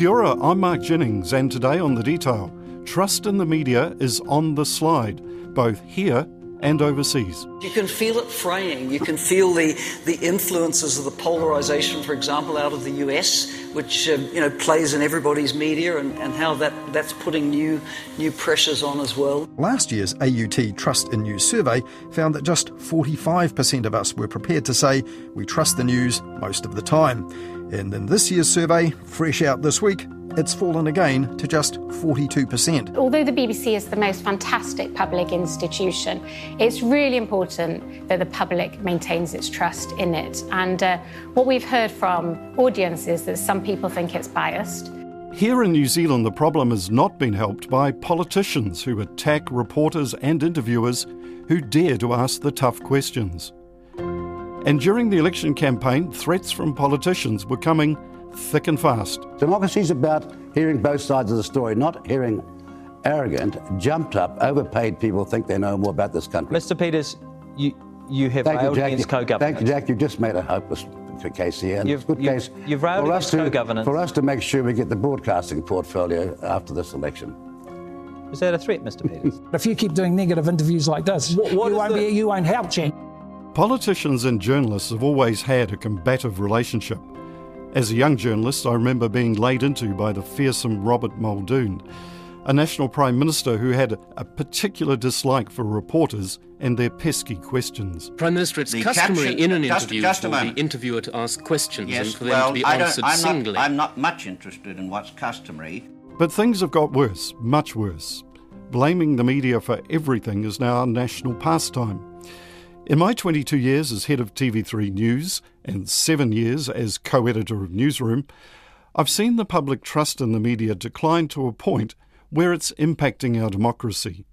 Kia ora, I'm Mark Jennings, and today on The Detail, trust in the media is on the slide, both here and overseas. You can feel it fraying. You can feel the, the influences of the polarization, for example, out of the US, which uh, you know plays in everybody's media, and, and how that, that's putting new new pressures on as well. Last year's AUT Trust in News survey found that just 45% of us were prepared to say we trust the news most of the time. And in this year's survey, fresh out this week, it's fallen again to just 42%. Although the BBC is the most fantastic public institution, it's really important that the public maintains its trust in it. And uh, what we've heard from audiences is that some people think it's biased. Here in New Zealand, the problem has not been helped by politicians who attack reporters and interviewers who dare to ask the tough questions. And during the election campaign, threats from politicians were coming thick and fast. Democracy is about hearing both sides of the story, not hearing arrogant, jumped up, overpaid people think they know more about this country. Mr. Peters, you you have Thank railed you, Jack. against co-governance. Thank you, Jack. You just made a hopeless case here. And You've- it's a good you've- case you've railed for against us to, co-governance. For us to make sure we get the broadcasting portfolio after this election. Is that a threat, Mr. Peters? If you keep doing negative interviews like this, What- what you, won't the- be, you won't help, Jen. Politicians and journalists have always had a combative relationship. As a young journalist, I remember being laid into by the fearsome Robert Muldoon, a national prime minister who had a particular dislike for reporters and their pesky questions. Prime Minister, it's The customary caption- in an just- interview just a for the interviewer to ask questions and Yes, for them well, to be I don't, answered I'm, singly. not, I'm not much interested in what's customary. But things have got worse, much worse. Blaming the media for everything is now a national pastime. In my 22 years as head of TV3 News and seven years as co editor of Newsroom, I've seen the public trust in the media decline to a point where it's impacting our democracy.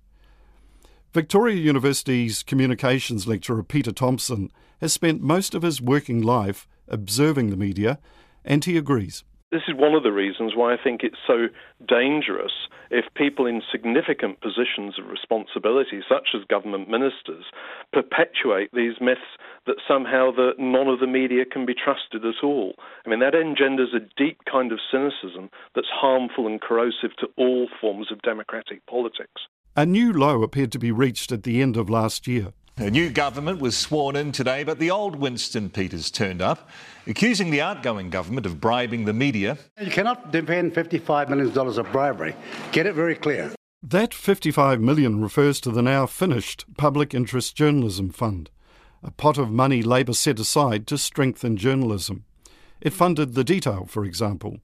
Victoria University's communications lecturer Peter Thompson has spent most of his working life observing the media, and he agrees. This is one of the reasons why I think it's so dangerous if people in significant positions of responsibility, such as government ministers, perpetuate these myths that somehow the, none of the media can be trusted at all. I mean, that engenders a deep kind of cynicism that's harmful and corrosive to all forms of democratic politics. A new low appeared to be reached at the end of last year. A new government was sworn in today, but the old Winston Peters turned up, accusing the outgoing government of bribing the media. You cannot defend $55 million of bribery. Get it very clear. That 55 million refers to the now finished Public Interest Journalism Fund, a pot of money Labor set aside to strengthen journalism. It funded the detail, for example.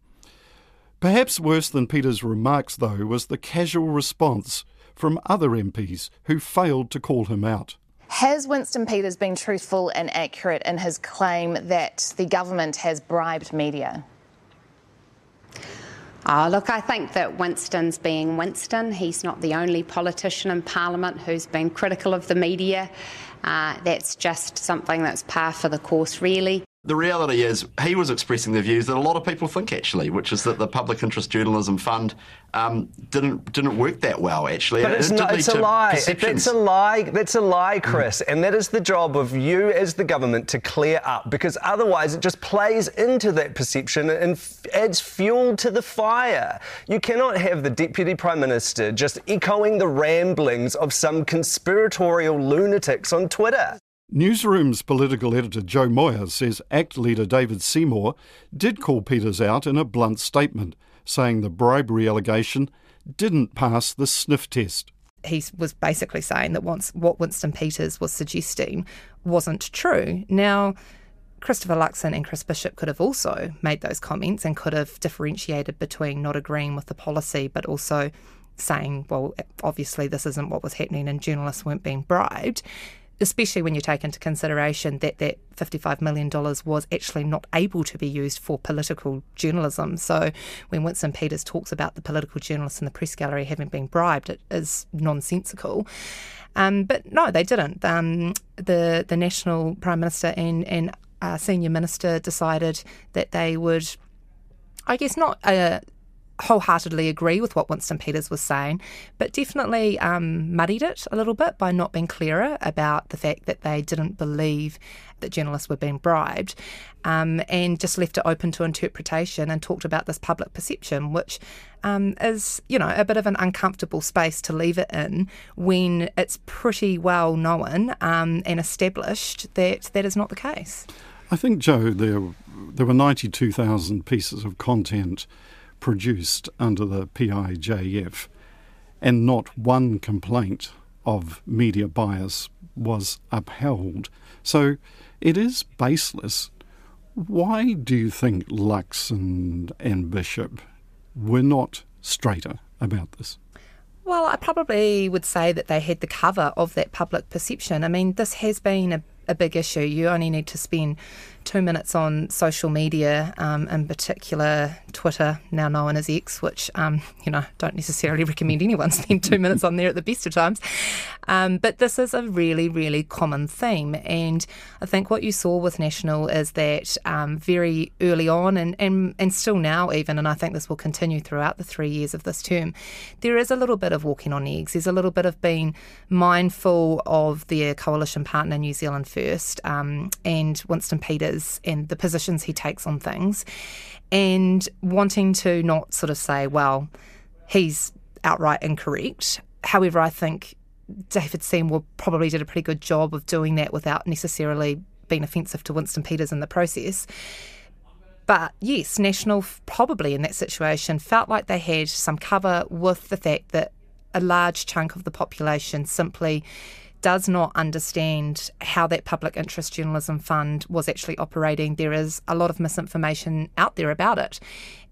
Perhaps worse than Peters' remarks, though, was the casual response from other MPs who failed to call him out. Has Winston Peters been truthful and accurate in his claim that the government has bribed media? Oh, look, I think that Winston's being Winston. He's not the only politician in Parliament who's been critical of the media. Uh, that's just something that's par for the course, really. The reality is, he was expressing the views that a lot of people think, actually, which is that the Public Interest Journalism Fund um, didn't didn't work that well, actually. But It it's, not, it's a lie. That's a lie. That's a lie, Chris. And that is the job of you as the government to clear up because otherwise it just plays into that perception and f- adds fuel to the fire. You cannot have the Deputy Prime Minister just echoing the ramblings of some conspiratorial lunatics on Twitter. Newsroom's political editor Jo Moir says ACT leader David Seymour did call Peters out in a blunt statement, saying the bribery allegation didn't pass the sniff test. he was basically saying that once what Winston Peters was suggesting wasn't true. Now, Christopher Luxon and Chris Bishop could have also made those comments and could have differentiated between not agreeing with the policy, but also saying, well, obviously this isn't what was happening and journalists weren't being bribed. Especially when you take into consideration that that $55 million was actually not able to be used for political journalism. So when Winston Peters talks about the political journalists in the press gallery having been bribed, it is nonsensical. Um, but no, they didn't. Um, the the national prime minister and and uh, senior minister decided that they would, I guess, not uh, wholeheartedly agree with what Winston Peters was saying, but definitely um, muddied it a little bit by not being clearer about the fact that they didn't believe that journalists were being bribed, um, and just left it open to interpretation and talked about this public perception, which um, is, you know, a bit of an uncomfortable space to leave it in when it's pretty well known um, and established that that is not the case. I think, Jo, there there were ninety two thousand pieces of content produced under the PIJF, and not one complaint of media bias was upheld. So it is baseless. Why do you think Luxon, and Bishop were not straighter about this? Well, I probably would say that they had the cover of that public perception. I mean, this has been a, a big issue. You only need to spend two minutes on social media, um, in particular Twitter, now known as X, which um, you know don't necessarily recommend anyone spend two minutes on there at the best of times. Um, but this is a really, really common theme, and I think what you saw with National is that um, very early on, and, and and still now even, and I think this will continue throughout the three years of this term, there is a little bit of walking on eggs. There's a little bit of being mindful of their coalition partner, New Zealand First, um, and Winston Peters and the positions he takes on things, and wanting to not sort of say, well, he's outright incorrect. However, I think David Seymour probably did a pretty good job of doing that without necessarily being offensive to Winston Peters in the process. But yes, National probably in that situation felt like they had some cover with the fact that a large chunk of the population simply does not understand how that public interest journalism fund was actually operating. There is a lot of misinformation out there about it.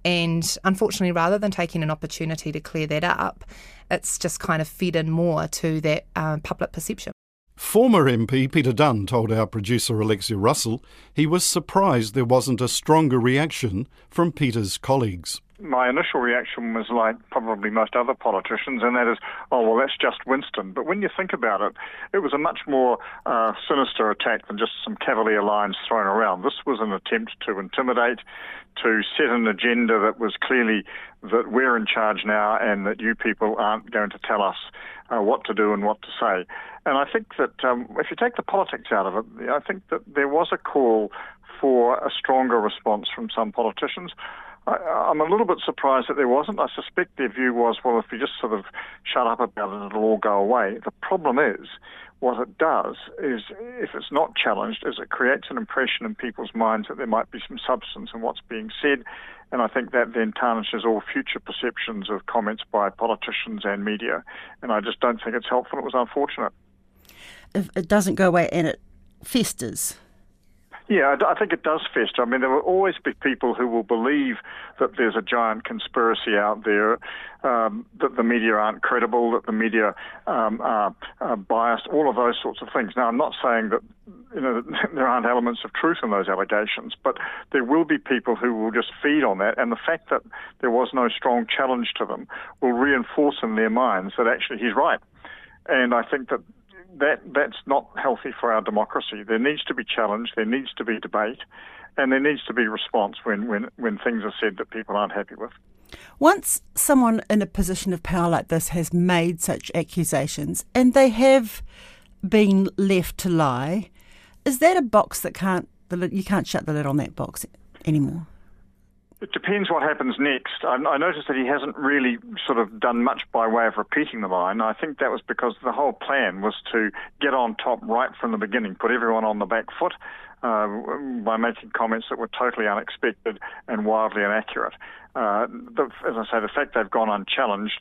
And unfortunately, rather than taking an opportunity to clear that up, it's just kind of fed in more to that uh, public perception. Former MP Peter Dunne told our producer Alexia Russell he was surprised there wasn't a stronger reaction from Peters' colleagues my initial reaction was like probably most other politicians, and that is, oh, well, that's just Winston. But when you think about it, it was a much more uh, sinister attack than just some cavalier lines thrown around. This was an attempt to intimidate, to set an agenda that was clearly that we're in charge now and that you people aren't going to tell us uh, what to do and what to say. And I think that um, if you take the politics out of it, I think that there was a call for a stronger response from some politicians. I, am a little bit surprised that there wasn't. I suspect their view was, well, if we just sort of shut up about it, it'll all go away. The problem is, what it does is, if it's not challenged, is it creates an impression in people's minds that there might be some substance in what's being said, and I think that then tarnishes all future perceptions of comments by politicians and media. And I just don't think it's helpful. It was unfortunate. If it doesn't go away and it festers, yeah, I think it does fester. I mean, there will always be people who will believe that there's a giant conspiracy out there, um, that the media aren't credible, that the media um, are, are, biased, all of those sorts of things. Now, I'm not saying that you know there aren't elements of truth in those allegations, but there will be people who will just feed on that, and the fact that there was no strong challenge to them will reinforce in their minds that actually he's right. And I think that that that's not healthy for our democracy. There needs to be challenge, there needs to be debate, and there needs to be response when, when, when things are said that people aren't happy with. Once someone in a position of power like this has made such accusations and they have been left to lie, is that a box that can't you can't shut the lid on that box anymore? It depends what happens next. I, I noticed that he hasn't really sort of done much by way of repeating the line. I think that was because the whole plan was to get on top right from the beginning, put everyone on the back foot uh, by making comments that were totally unexpected and wildly inaccurate. Uh, the, as I say, the fact they've gone unchallenged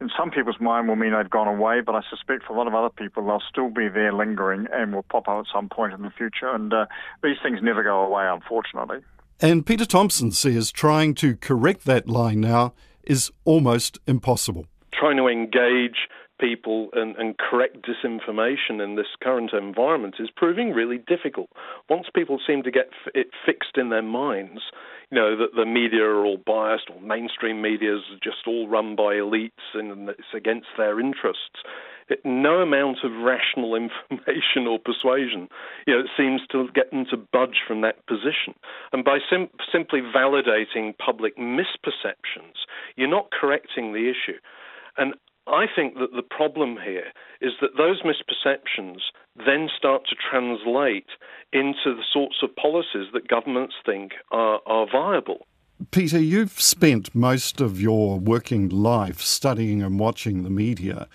in some people's mind will mean they've gone away, but I suspect for a lot of other people they'll still be there lingering and will pop up at some point in the future. And uh, these things never go away, unfortunately. And Peter Thompson says trying to correct that line now is almost impossible. Trying to engage people and, and, correct disinformation in this current environment is proving really difficult. Once people seem to get it fixed in their minds, you know, that the media are all biased or mainstream media is just all run by elites and it's against their interests, no amount of rational information or persuasion, you know, seems to get them to budge from that position. And by sim- simply validating public misperceptions, you're not correcting the issue. And I think that the problem here is that those misperceptions then start to translate into the sorts of policies that governments think are, are viable. Peter, you've spent most of your working life studying and watching the media.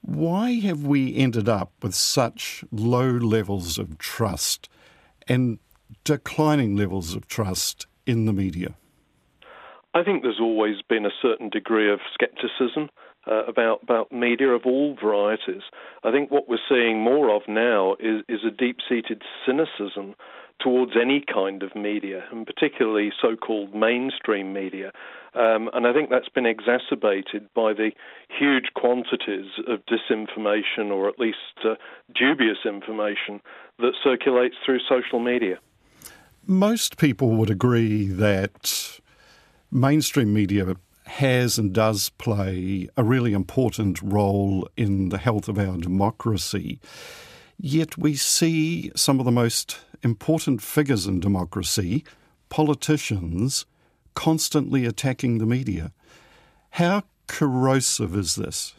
Why have we ended up with such low levels of trust and declining levels of trust in the media? I think there's always been a certain degree of skepticism uh, about about media of all varieties. I think what we're seeing more of now is is a deep-seated cynicism towards any kind of media, and particularly so-called mainstream media. Um, and I think that's been exacerbated by the huge quantities of disinformation, or at least uh, dubious information, that circulates through social media. Most people would agree that mainstream media has and does play a really important role in the health of our democracy. Yet we see some of the most important figures in democracy, politicians, constantly attacking the media. How corrosive is this?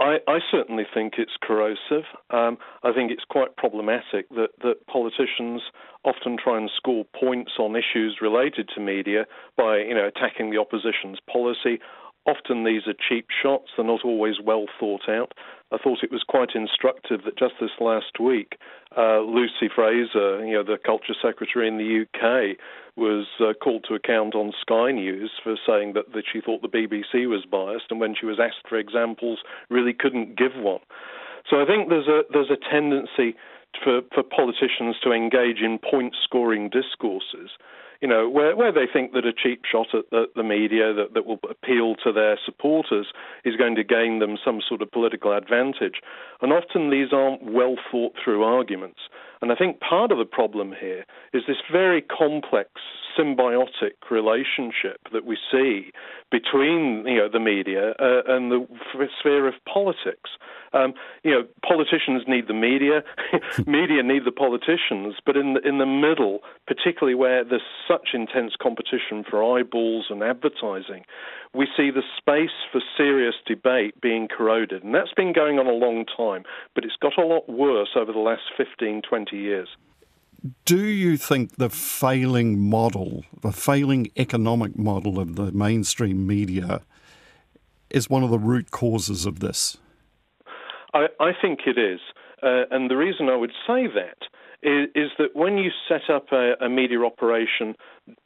I, I, certainly think it's corrosive. Um, I think it's quite problematic that, that politicians often try and score points on issues related to media by, you know, attacking the opposition's policy. Often these are cheap shots; they're not always well thought out. I thought it was quite instructive that just this last week, uh, Lucy Frazer, you know, the culture secretary in the UK, was uh, called to account on Sky News for saying that, that she thought the BBC was biased, and when she was asked for examples, really couldn't give one. So I think there's a there's a tendency for, for politicians to engage in point scoring discourses you know, where, where they think that a cheap shot at the, the media that, that will appeal to their supporters is going to gain them some sort of political advantage. And often these aren't well thought through arguments. And I think part of the problem here is this very complex symbiotic relationship that we see between you know the media uh, and the sphere of politics. Um, you know, politicians need the media, media need the politicians, but in the, in the middle, particularly where there's such intense competition for eyeballs and advertising, we see the space for serious debate being corroded. And that's been going on a long time, but it's got a lot worse over the last 15, 20 years. Do you think the failing model, the failing economic model of the mainstream media, is one of the root causes of this? I, I think it is. Uh, and the reason I would say that is, is that when you set up a, a, media operation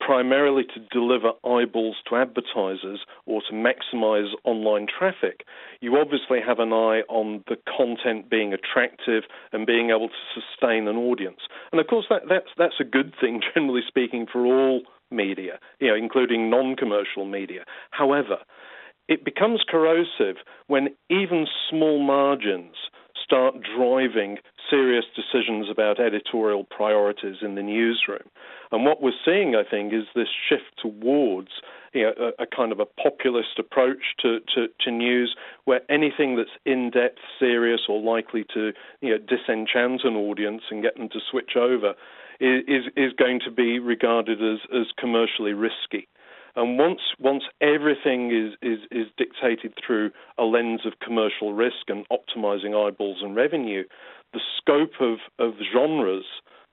primarily to deliver eyeballs to advertisers or to maximize online traffic, you obviously have an eye on the content being attractive and being able to sustain an audience. And of course, that, that's, that's a good thing, generally speaking, for all media, you know, including non commercial media. However, it becomes corrosive when even small margins start driving serious decisions about editorial priorities in the newsroom. And what we're seeing, I think, is this shift towards you know, a, a, kind of a populist approach to, to, to, news where anything that's in depth, serious, or likely to you know, disenchant an audience and get them to switch over is, is going to be regarded as, as commercially risky. And once once everything is, is, is dictated through a lens of commercial risk and optimizing eyeballs and revenue, the scope of, of genres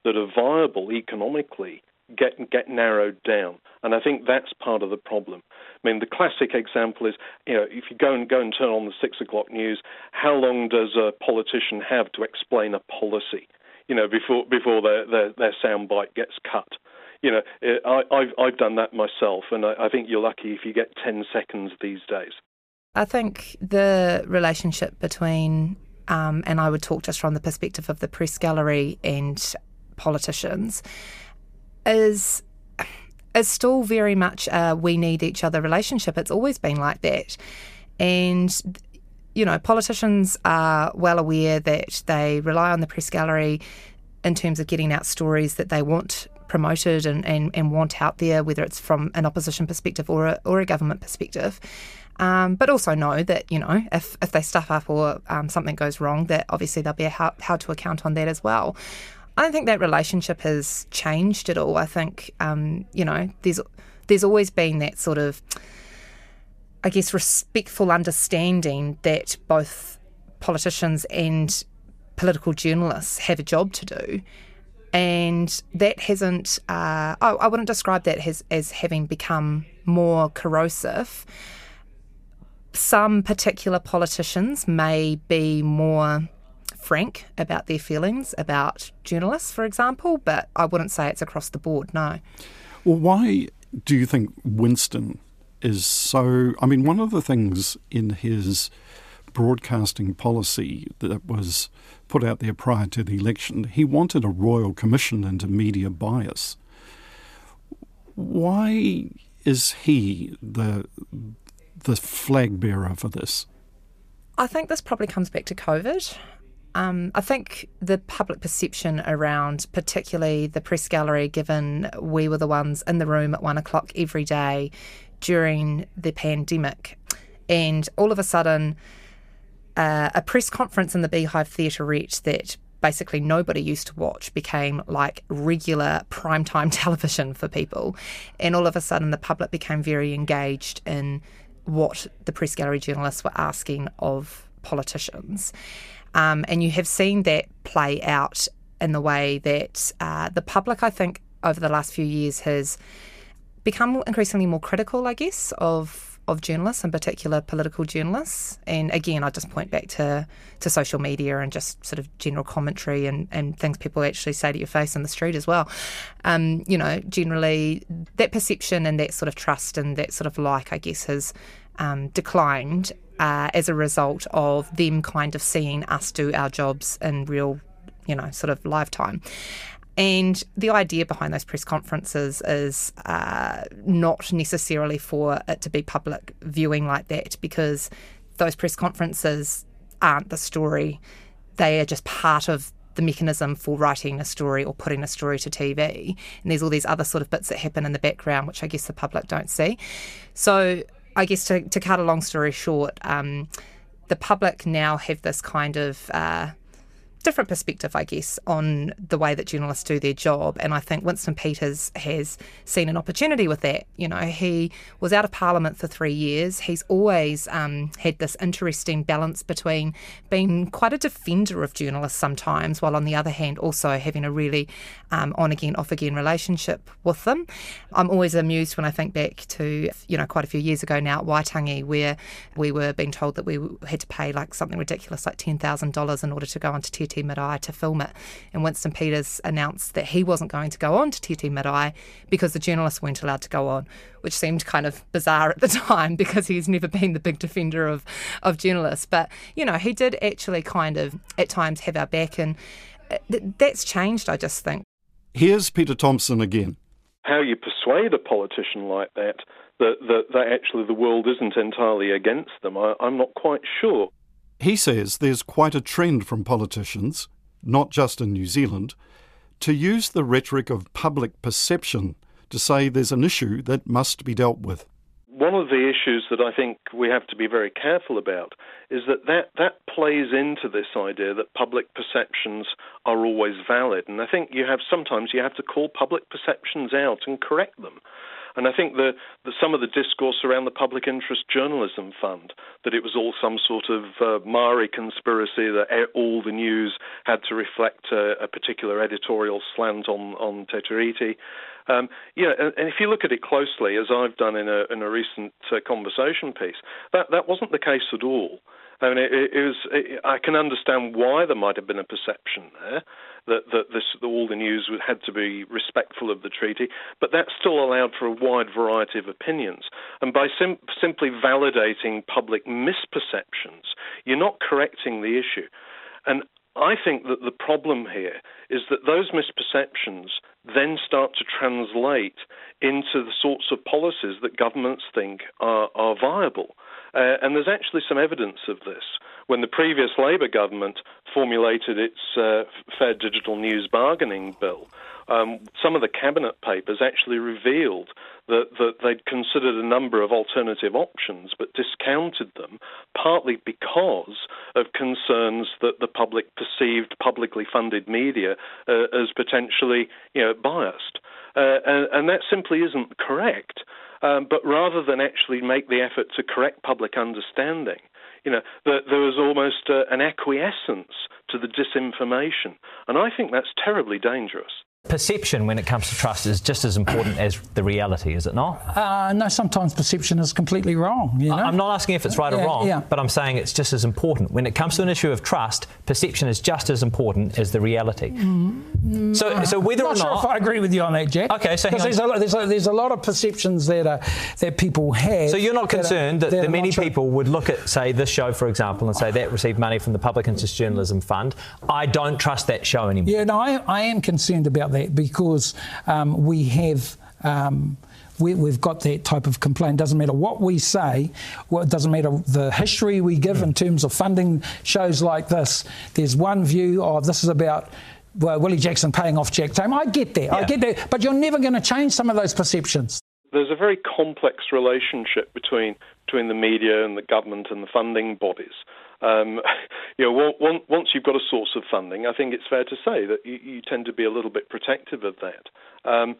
that are viable economically get get narrowed down. And I think that's part of the problem. I mean, the classic example is, you know, if you go and go and turn on the six o'clock news, how long does a politician have to explain a policy? You know, before before their their, their soundbite gets cut you know, I, have I've done that myself, and I, I think you're lucky if you get 10 seconds these days. I think the relationship between, um, and I would talk just from the perspective of the press gallery and politicians, is is still very much a we need each other relationship. It's always been like that, and you know, politicians are well aware that they rely on the press gallery in terms of getting out stories that they want promoted and, and, and want out there, whether it's from an opposition perspective or a, or a government perspective. Um, but also know that you know if, if they stuff up or um, something goes wrong, that obviously there'll be how, how to account on that as well. I don't think that relationship has changed at all. I think um, you know there's there's always been that sort of I guess respectful understanding that both politicians and political journalists have a job to do. And that hasn't, uh, I, I wouldn't describe that as, as having become more corrosive some particular politicians may be more frank about their feelings about journalists, for example, but I wouldn't say it's across the board, no. Well, why do you think Winston is so. I mean, one of the things in his broadcasting policy that was put out there prior to the election, he wanted a royal commission into media bias. Why is he the the flag bearer for this? I think this probably comes back to COVID. Um, I think the public perception around, particularly the press gallery, given we were the ones in the room at one o'clock every day during the pandemic, and all of a sudden, uh, a press conference in the Beehive Theatrette that basically nobody used to watch became like regular primetime television for people. And all of a sudden, the public became very engaged in what the press gallery journalists were asking of politicians. Um, and you have seen that play out in the way that uh, the public, I think, over the last few years has become increasingly more critical, I guess, of of journalists, in particular political journalists. And again, I just point back to, to social media and just sort of general commentary and, and things people actually say to your face in the street as well. Um, you know, generally that perception and that sort of trust and that sort of like, I guess, has um, declined uh, as a result of them kind of seeing us do our jobs in real, you know, sort of lifetime. And the idea behind those press conferences is uh, not necessarily for it to be public viewing like that, because those press conferences aren't the story. They are just part of the mechanism for writing a story or putting a story to TV. And there's all these other sort of bits that happen in the background, which I guess the public don't see. So I guess to, to cut a long story short, um, the public now have this kind of uh, different perspective, I guess, on the way that journalists do their job. And I think Winston Peters has seen an opportunity with that. You know, he was out of Parliament for three years. He's always um, had this interesting balance between being quite a defender of journalists sometimes, while on the other hand, also having a really um, on again, off again relationship with them. I'm always amused when I think back to, you know, quite a few years ago now at Waitangi, where we were being told that we had to pay like something ridiculous, like $10,000 in order to go onto Te Tii Marae to film it. And Winston Peters announced that he wasn't going to go on to Te Tii Marae because the journalists weren't allowed to go on, which seemed kind of bizarre at the time because he's never been the big defender of, of journalists. But, you know, he did actually kind of at times have our back. And uh, that's changed, I just think. Here's Peter Thompson again. How you persuade a politician like that that, that, that actually the world isn't entirely against them, I, I'm not quite sure. He says there's quite a trend from politicians, not just in New Zealand, to use the rhetoric of public perception to say there's an issue that must be dealt with. One of the issues that I think we have to be very careful about is that that, that plays into this idea that public perceptions are always valid. And I think you have sometimes you have to call public perceptions out and correct them. And I think the, the, some of the discourse around the Public Interest Journalism Fund, that it was all some sort of uh, Maori conspiracy, that all the news had to reflect a, a particular editorial slant on, on Te Tiriti. Um, yeah, and, and, if you look at it closely, as I've done in a, in a recent uh, conversation piece, that, that wasn't the case at all. I mean, it, it was. It, I can understand why there might have been a perception there that that this all the news had to be respectful of the treaty, but that still allowed for a wide variety of opinions. And by sim- simply validating public misperceptions, you're not correcting the issue. And I think that the problem here is that those misperceptions then start to translate into the sorts of policies that governments think are, are viable. Uh, and there's actually some evidence of this. When the previous Labour government formulated its uh, Fair Digital News Bargaining Bill, um, some of the cabinet papers actually revealed that, that they'd considered a number of alternative options but discounted them, partly because of concerns that the public perceived publicly funded media uh, as potentially you know, biased. Uh, and, and, that simply isn't correct. Um, but rather than actually make the effort to correct public understanding, you know, there, there was almost uh, an acquiescence to the disinformation. And I think that's terribly dangerous. Perception when it comes to trust is just as important as the reality, is it not? Uh, no, sometimes perception is completely wrong. You know? I'm not asking if it's right yeah, or wrong, yeah. but I'm saying it's just as important. When it comes to an issue of trust, perception is just as important as the reality. Mm, so, so whether not or not, sure if I agree with you on that, Jack. Okay, so there's a, lot, there's, a, there's a lot of perceptions that are, that people have. So you're not concerned that, that, that, that many people would look at, say, this show, for example, and say that received money from the Public Interest Journalism Fund. I don't trust that show anymore. Yeah, no, I, I am concerned about that because um, we have. Um, we, have got that type of complaint. Doesn't matter what we say, well, it doesn't matter the history we give in terms of funding shows like this. There's one view of this is about well, Willie Jackson paying off Jack Tame. I get that, yeah. I get that, but you're never going to change some of those perceptions. There's a very complex relationship between between the media and the government and the funding bodies. Um, you know, once you've got a source of funding, I think it's fair to say that you, you tend to be a little bit protective of that. Um,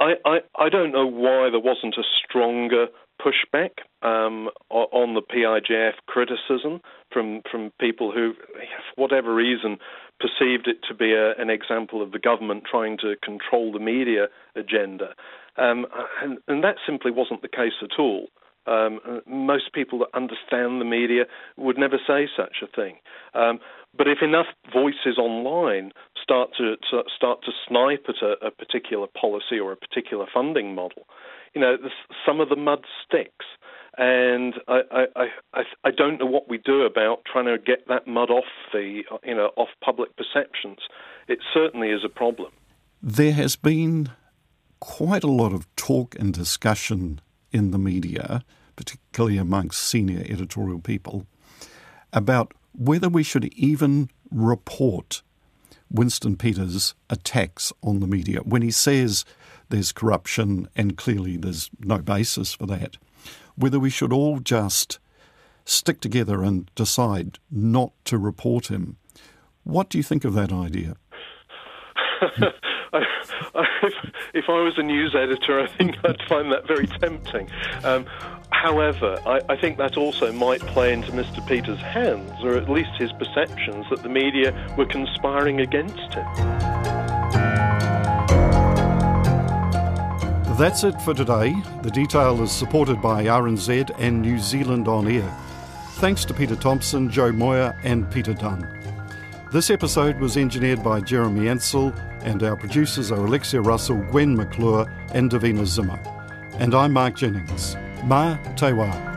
I, I, I don't know why there wasn't a stronger pushback um, on the PIJF criticism from from people who, for whatever reason, perceived it to be a, an example of the government trying to control the media agenda, um, and, and that simply wasn't the case at all. Um, most people that understand the media would never say such a thing. Um, but if enough voices online start to, to start to snipe at a, a, particular policy or a particular funding model, you know, some of the mud sticks. And I, I, I, I don't know what we do about trying to get that mud off the, you know, off public perceptions. It certainly is a problem. There has been quite a lot of talk and discussion in the media, particularly amongst senior editorial people, about whether we should even report Winston Peters' attacks on the media when he says there's corruption and clearly there's no basis for that, whether we should all just stick together and decide not to report him. What do you think of that idea? I, if, I was a news editor, I think I'd find that very tempting. Um, however, I, I, think that also might play into Mr. Peters' hands, or at least his perceptions that the media were conspiring against him. That's it for today. The detail is supported by RNZ and New Zealand On Air. Thanks to Peter Thompson, Jo Moir, and Peter Dunne. This episode was engineered by Jeremy Ansell, and our producers are Alexia Russell, Gwen McClure, and Davina Zimmer. And I'm Mark Jennings. Ma Te Wā.